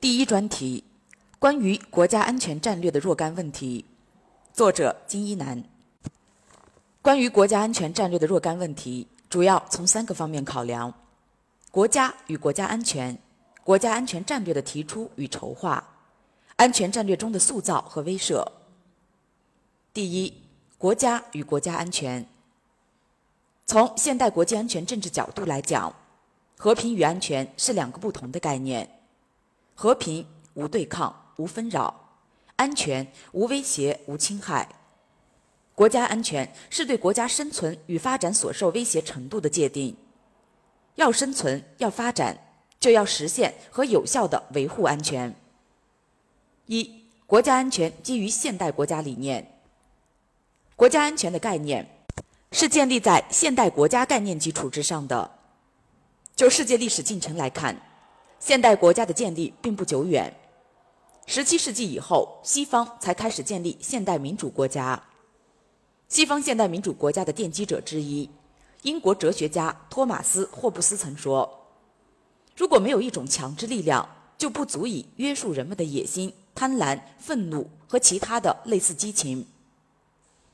第一专题：关于国家安全战略的若干问题。作者：金一南。关于国家安全战略的若干问题，主要从三个方面考量：国家与国家安全、国家安全战略的提出与筹划、安全战略中的塑造和威慑。第一，国家与国家安全。从现代国际安全政治角度来讲，和平与安全是两个不同的概念。和平无对抗、无纷扰，安全无威胁、无侵害。国家安全是对国家生存与发展所受威胁程度的界定。要生存、要发展，就要实现和有效的维护安全。一、国家安全基于现代国家理念。国家安全的概念。是建立在现代国家概念基础之上的。就世界历史进程来看，现代国家的建立并不久远。十七世纪以后，西方才开始建立现代民主国家。西方现代民主国家的奠基者之一，英国哲学家托马斯·霍布斯曾说：“如果没有一种强制力量，就不足以约束人们的野心、贪婪、愤怒和其他的类似激情。”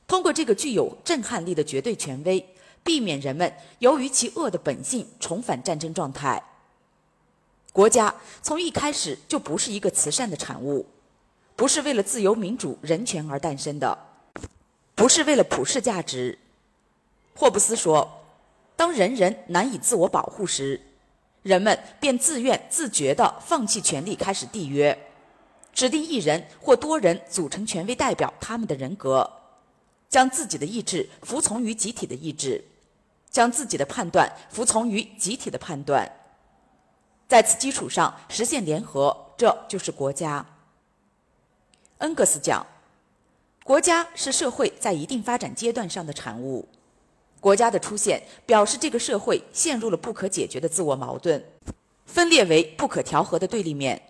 通过这个具有震撼力的绝对权威，避免人们由于其恶的本性重返战争状态。国家从一开始就不是一个慈善的产物，不是为了自由、民主、人权而诞生的，不是为了普世价值。霍布斯说：“当人人难以自我保护时，人们便自愿自觉地放弃权力，开始缔约，指定一人或多人组成权威代表他们的人格。”将自己的意志服从于集体的意志，将自己的判断服从于集体的判断，在此基础上实现联合，这就是国家。恩格斯讲，国家是社会在一定发展阶段上的产物，国家的出现表示这个社会陷入了不可解决的自我矛盾，分裂为不可调和的对立面，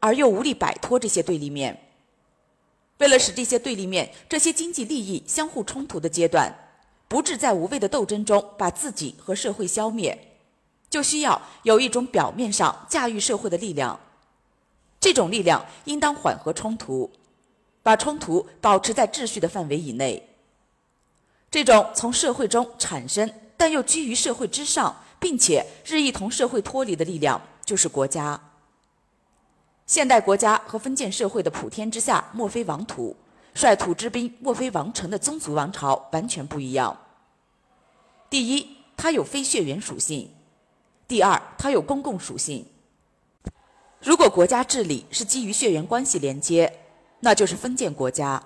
而又无力摆脱这些对立面。为了使这些对立面、这些经济利益相互冲突的阶段，不致在无谓的斗争中把自己和社会消灭，就需要有一种表面上驾驭社会的力量。这种力量应当缓和冲突，把冲突保持在秩序的范围以内。这种从社会中产生但又居于社会之上，并且日益同社会脱离的力量，就是国家。现代国家和封建社会的普天之下莫非王土，率土之滨莫非王臣的宗族王朝完全不一样。第一，它有非血缘属性；第二，它有公共属性。如果国家治理是基于血缘关系连接，那就是封建国家；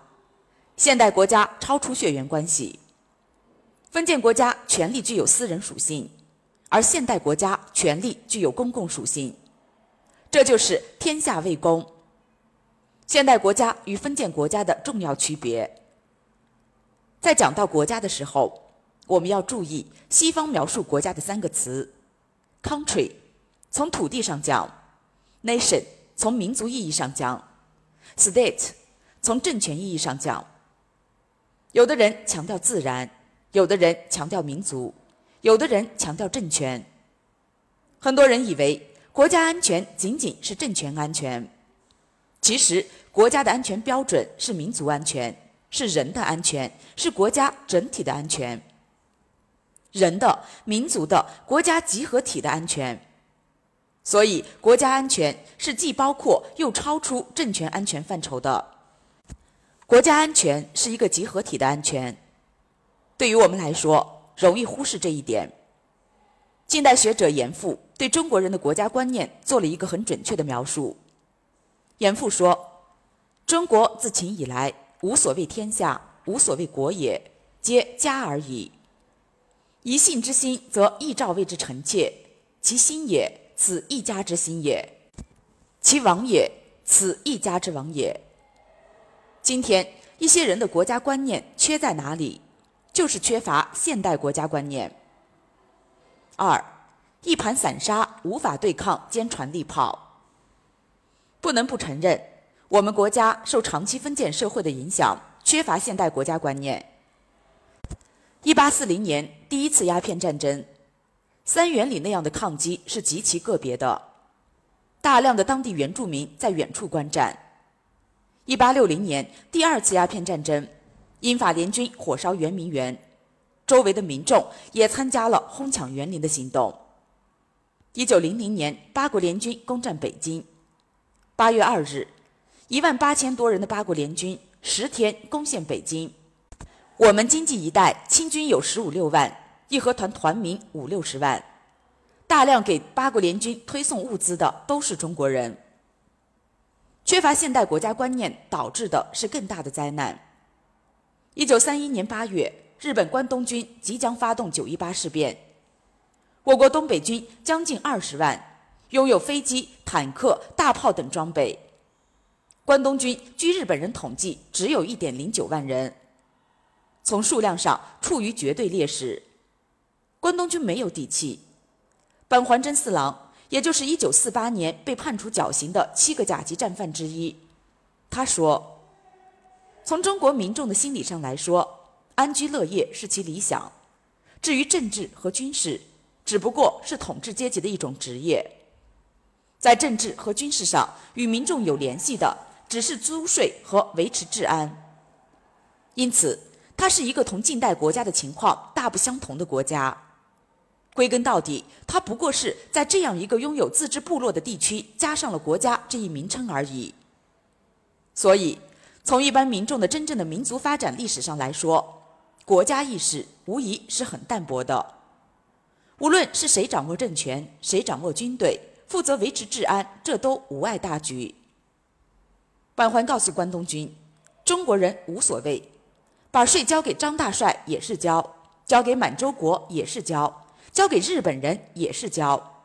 现代国家超出血缘关系。封建国家权力具有私人属性，而现代国家权力具有公共属性。这就是天下为公。现代国家与封建国家的重要区别。在讲到国家的时候，我们要注意西方描述国家的三个词：country，从土地上讲；nation，从民族意义上讲；state，从政权意义上讲。有的人强调自然，有的人强调民族，有的人强调政权。很多人以为。国家安全仅仅是政权安全，其实国家的安全标准是民族安全，是人的安全，是国家整体的安全，人的、民族的、国家集合体的安全。所以，国家安全是既包括又超出政权安全范畴的。国家安全是一个集合体的安全。对于我们来说，容易忽视这一点。近代学者严复。对中国人的国家观念做了一个很准确的描述。严复说：“中国自秦以来，无所谓天下，无所谓国也，皆家而已。一信之心，则一兆谓之臣妾；其心也，此一家之心也；其亡也，此一家之亡也。”今天一些人的国家观念缺在哪里？就是缺乏现代国家观念。二。一盘散沙，无法对抗坚船利炮。不能不承认，我们国家受长期封建社会的影响，缺乏现代国家观念。一八四零年第一次鸦片战争，三元里那样的抗击是极其个别的。大量的当地原住民在远处观战。一八六零年，第二次鸦片战争，英法联军火烧圆明园，周围的民众也参加了哄抢园林的行动。一九零零年，八国联军攻占北京。八月二日，一万八千多人的八国联军十天攻陷北京。我们经济一带清军有十五六万，义和团团民五六十万。大量给八国联军推送物资的都是中国人。缺乏现代国家观念导致的是更大的灾难。一九三一年八月，日本关东军即将发动九一八事变，我国东北军将近二十万，拥有飞机、坦克、大炮等装备。关东军据日本人统计，只有一点零九万人，从数量上处于绝对劣势。关东军没有底气。本环真四郎，也就是一九四八年被判处绞刑的七个甲级战犯之一，他说：“从中国民众的心理上来说，安居乐业是其理想；至于政治和军事，只不过是统治阶级的一种职业。在政治和军事上与民众有联系的，只是租税和维持治安。因此，它是一个同近代国家的情况大不相同的国家。”归根到底，它不过是在这样一个拥有自治部落的地区加上了“国家”这一名称而已。所以，从一般民众的真正的民族发展历史上来说，国家意识无疑是很淡薄的。无论是谁掌握政权，谁掌握军队，负责维持治安，这都无碍大局。板环告诉关东军：“中国人无所谓，把税交给张大帅也是交，交给满洲国也是交。”交给日本人也是交，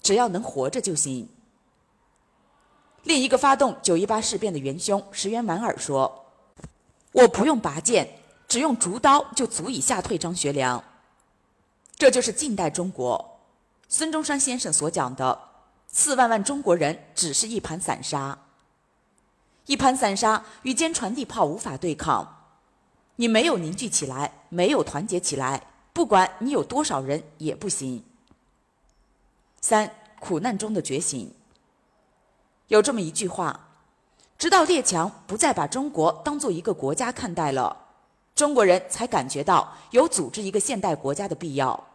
只要能活着就行。另一个发动九一八事变的元凶石原莞尔说：“我不用拔剑，只用竹刀就足以吓退张学良。”这就是近代中国孙中山先生所讲的“四万万中国人只是一盘散沙”。一盘散沙与坚船利炮无法对抗，你没有凝聚起来，没有团结起来。不管你有多少人也不行。三苦难中的觉醒。有这么一句话：直到列强不再把中国当做一个国家看待了，中国人才感觉到有组织一个现代国家的必要。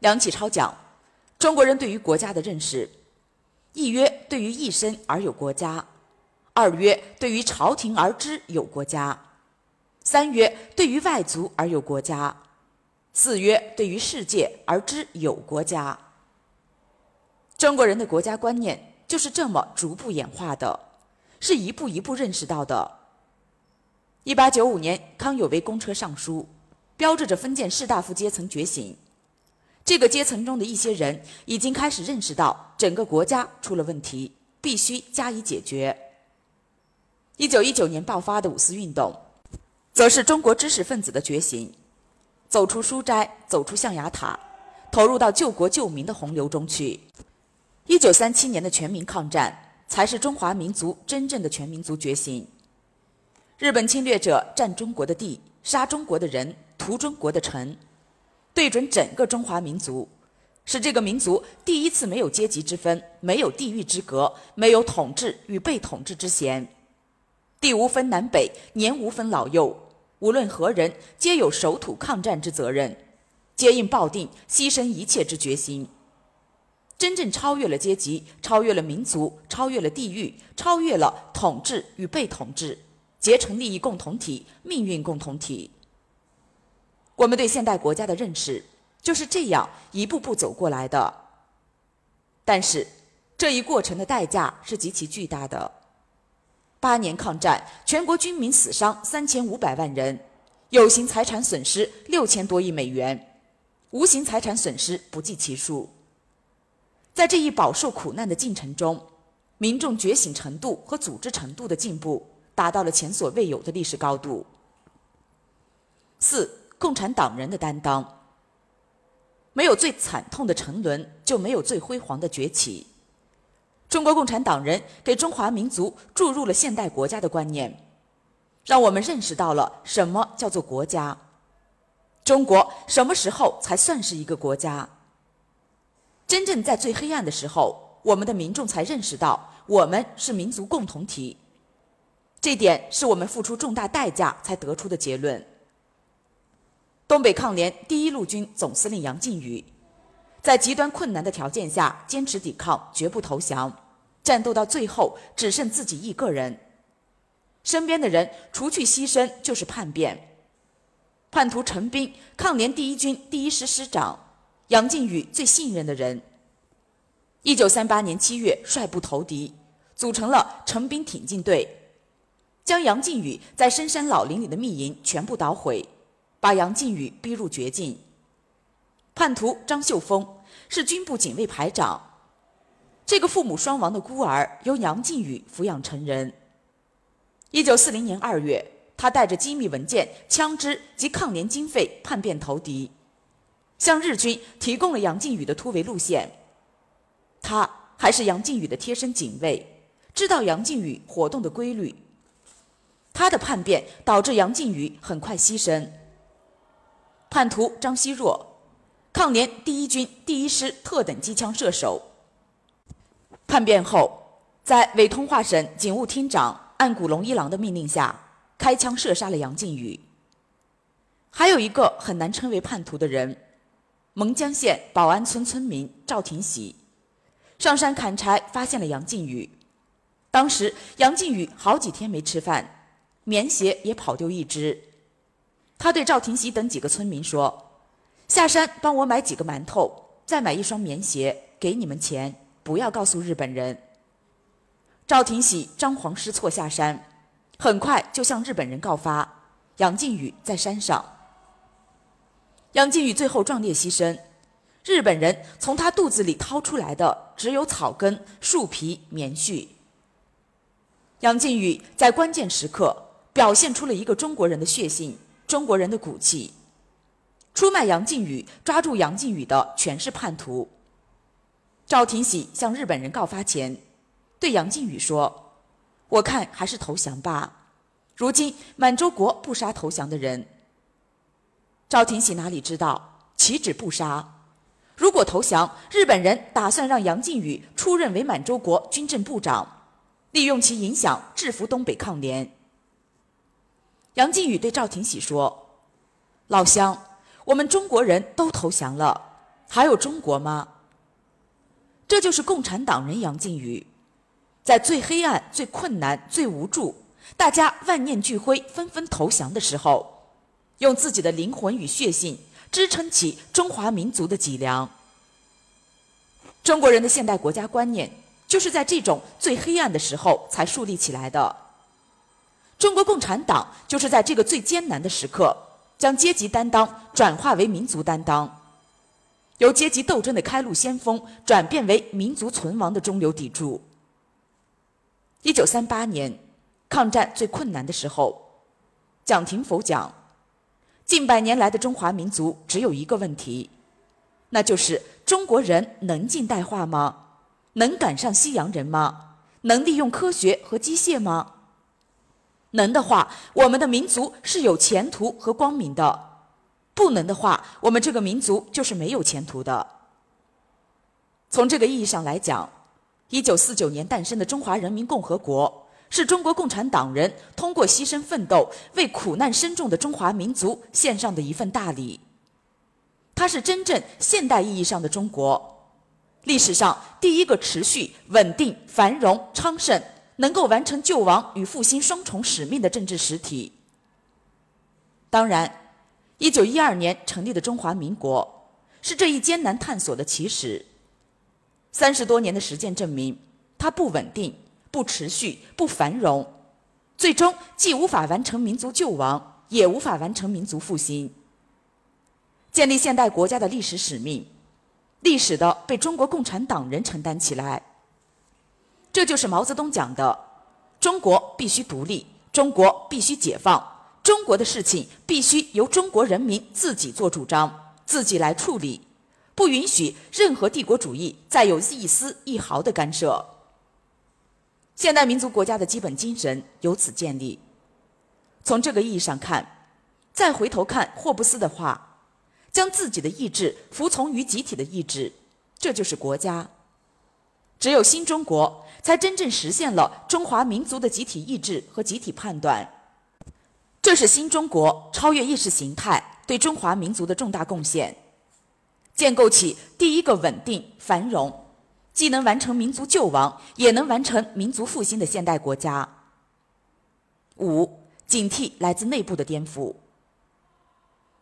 梁启超讲，中国人对于国家的认识：一曰对于一身而有国家，二曰对于朝廷而知有国家，三曰对于外族而有国家。四曰：对于世界而知有国家。中国人的国家观念就是这么逐步演化的，是一步一步认识到的。一八九五年，康有为公车上书，标志着封建士大夫阶层觉醒。这个阶层中的一些人已经开始认识到整个国家出了问题，必须加以解决。一九一九年爆发的五四运动，则是中国知识分子的觉醒。走出书斋，走出象牙塔，投入到救国救民的洪流中去。一九三七年的全民抗战，才是中华民族真正的全民族觉醒。日本侵略者占中国的地，杀中国的人，屠中国的城，对准整个中华民族，使这个民族第一次没有阶级之分，没有地域之隔，没有统治与被统治之嫌，地无分南北，年无分老幼。无论何人，皆有守土抗战之责任，皆应抱定牺牲一切之决心。真正超越了阶级，超越了民族，超越了地域，超越了统治与被统治，结成利益共同体、命运共同体。我们对现代国家的认识就是这样一步步走过来的。但是，这一过程的代价是极其巨大的。八年抗战，全国军民死伤三千五百万人，有形财产损失六千多亿美元，无形财产损失不计其数。在这一饱受苦难的进程中，民众觉醒程度和组织程度的进步达到了前所未有的历史高度。四，共产党人的担当。没有最惨痛的沉沦，就没有最辉煌的崛起。中国共产党人给中华民族注入了现代国家的观念，让我们认识到了什么叫做国家。中国什么时候才算是一个国家？真正在最黑暗的时候，我们的民众才认识到我们是民族共同体。这点是我们付出重大代价才得出的结论。东北抗联第一路军总司令杨靖宇，在极端困难的条件下坚持抵抗，绝不投降，战斗到最后只剩自己一个人，身边的人除去牺牲就是叛变。叛徒陈斌，抗联第一军第一师师长，杨靖宇最信任的人。一九三八年七月，率部投敌，组成了陈斌挺进队，将杨靖宇在深山老林里的密营全部捣毁，把杨靖宇逼入绝境。叛徒张秀峰是军部警卫排长，这个父母双亡的孤儿由杨靖宇抚养成人。一九四零年二月。他带着机密文件、枪支及抗联经费叛变投敌，向日军提供了杨靖宇的突围路线。他还是杨靖宇的贴身警卫，知道杨靖宇活动的规律。他的叛变导致杨靖宇很快牺牲。叛徒张希若，抗联第一军第一师特等机枪射手。叛变后，在伪通化省警务厅长岸谷龙一郎的命令下。开枪射杀了杨靖宇。还有一个很难称为叛徒的人，蒙江县保安村村民赵廷喜，上山砍柴发现了杨靖宇。当时杨靖宇好几天没吃饭，棉鞋也跑丢一只。他对赵廷喜等几个村民说：“下山帮我买几个馒头，再买一双棉鞋，给你们钱，不要告诉日本人。”赵廷喜张皇失措下山。很快就向日本人告发，杨靖宇在山上。杨靖宇最后壮烈牺牲，日本人从他肚子里掏出来的只有草根、树皮、棉絮。杨靖宇在关键时刻表现出了一个中国人的血性、中国人的骨气。出卖杨靖宇、抓住杨靖宇的全是叛徒。赵廷喜向日本人告发前，对杨靖宇说。我看还是投降吧。如今满洲国不杀投降的人。赵廷喜哪里知道，岂止不杀？如果投降，日本人打算让杨靖宇出任为满洲国军政部长，利用其影响制服东北抗联。杨靖宇对赵廷喜说：“老乡，我们中国人都投降了，还有中国吗？”这就是共产党人杨靖宇。在最黑暗、最困难、最无助，大家万念俱灰、纷纷投降的时候，用自己的灵魂与血性支撑起中华民族的脊梁。中国人的现代国家观念，就是在这种最黑暗的时候才树立起来的。中国共产党就是在这个最艰难的时刻，将阶级担当转化为民族担当，由阶级斗争的开路先锋转变为民族存亡的中流砥柱。一九三八年，抗战最困难的时候，蒋廷甫讲：“近百年来的中华民族只有一个问题，那就是中国人能近代化吗？能赶上西洋人吗？能利用科学和机械吗？能的话，我们的民族是有前途和光明的；不能的话，我们这个民族就是没有前途的。从这个意义上来讲。”一九四九年诞生的中华人民共和国，是中国共产党人通过牺牲奋斗，为苦难深重的中华民族献上的一份大礼。它是真正现代意义上的中国，历史上第一个持续稳定、繁荣昌盛，能够完成救亡与复兴双重使命的政治实体。当然，一九一二年成立的中华民国，是这一艰难探索的起始。三十多年的实践证明，它不稳定、不持续、不繁荣，最终既无法完成民族救亡，也无法完成民族复兴。建立现代国家的历史使命，历史的被中国共产党人承担起来。这就是毛泽东讲的：中国必须独立，中国必须解放，中国的事情必须由中国人民自己做主张，自己来处理。不允许任何帝国主义再有一丝一毫的干涉。现代民族国家的基本精神由此建立。从这个意义上看，再回头看霍布斯的话，将自己的意志服从于集体的意志，这就是国家。只有新中国才真正实现了中华民族的集体意志和集体判断。这是新中国超越意识形态对中华民族的重大贡献，建构起第一个稳定繁荣，既能完成民族救亡，也能完成民族复兴的现代国家。五、警惕来自内部的颠覆。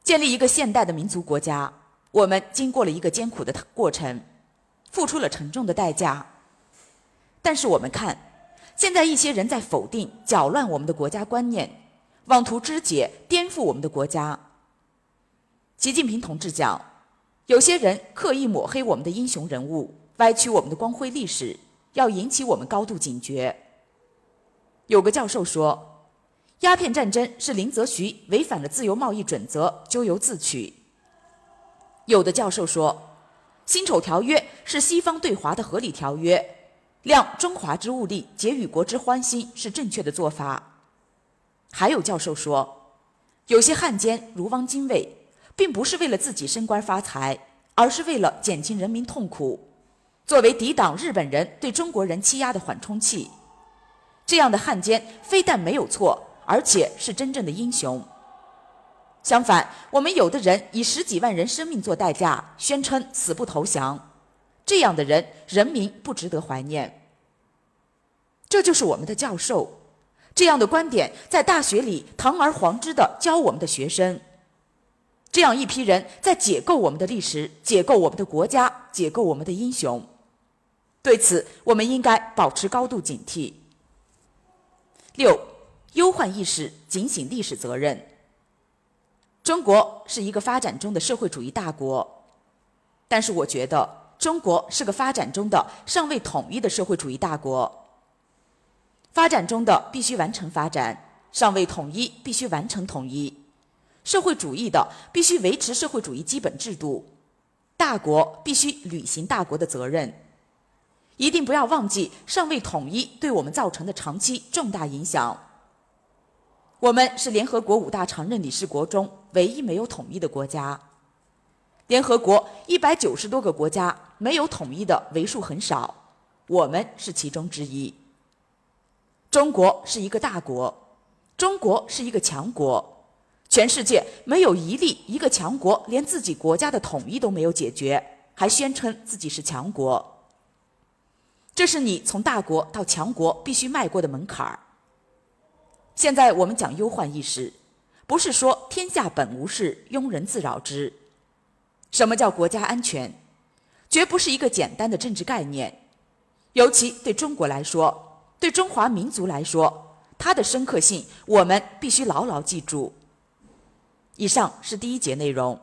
建立一个现代的民族国家，我们经过了一个艰苦的过程，付出了沉重的代价。但是我们看，现在一些人在否定、搅乱我们的国家观念，妄图肢解、颠覆我们的国家。习近平同志讲，有些人刻意抹黑我们的英雄人物，歪曲我们的光辉历史，要引起我们高度警觉。有个教授说。鸦片战争是林则徐违反了自由贸易准则，咎由自取。有的教授说，辛丑条约是西方对华的合理条约，量中华之物力，解与国之欢心是正确的做法。还有教授说，有些汉奸如汪精卫，并不是为了自己升官发财，而是为了减轻人民痛苦，作为抵挡日本人对中国人欺压的缓冲器。这样的汉奸非但没有错。而且是真正的英雄。相反，我们有的人以十几万人生命做代价，宣称死不投降，这样的人，人民不值得怀念。这就是我们的教授，这样的观点在大学里堂而皇之的教我们的学生。这样一批人在解构我们的历史，解构我们的国家，解构我们的英雄。对此，我们应该保持高度警惕。六。忧患意识，警醒历史责任。中国是一个发展中的社会主义大国，但是我觉得中国是个发展中的尚未统一的社会主义大国。发展中的必须完成发展，尚未统一必须完成统一。社会主义的必须维持社会主义基本制度，大国必须履行大国的责任。一定不要忘记尚未统一对我们造成的长期重大影响。我们是联合国五大常任理事国中唯一没有统一的国家。联合国一百九十多个国家没有统一的为数很少，我们是其中之一。中国是一个大国，中国是一个强国，全世界没有一例一个强国连自己国家的统一都没有解决，还宣称自己是强国。这是你从大国到强国必须迈过的门槛儿。现在我们讲忧患意识，不是说天下本无事，庸人自扰之。什么叫国家安全？绝不是一个简单的政治概念，尤其对中国来说，对中华民族来说，它的深刻性我们必须牢牢记住。以上是第一节内容。